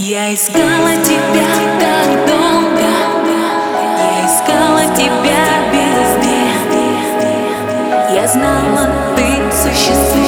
Я искала тебя так долго, я искала тебя везде. Я знала, ты существуешь.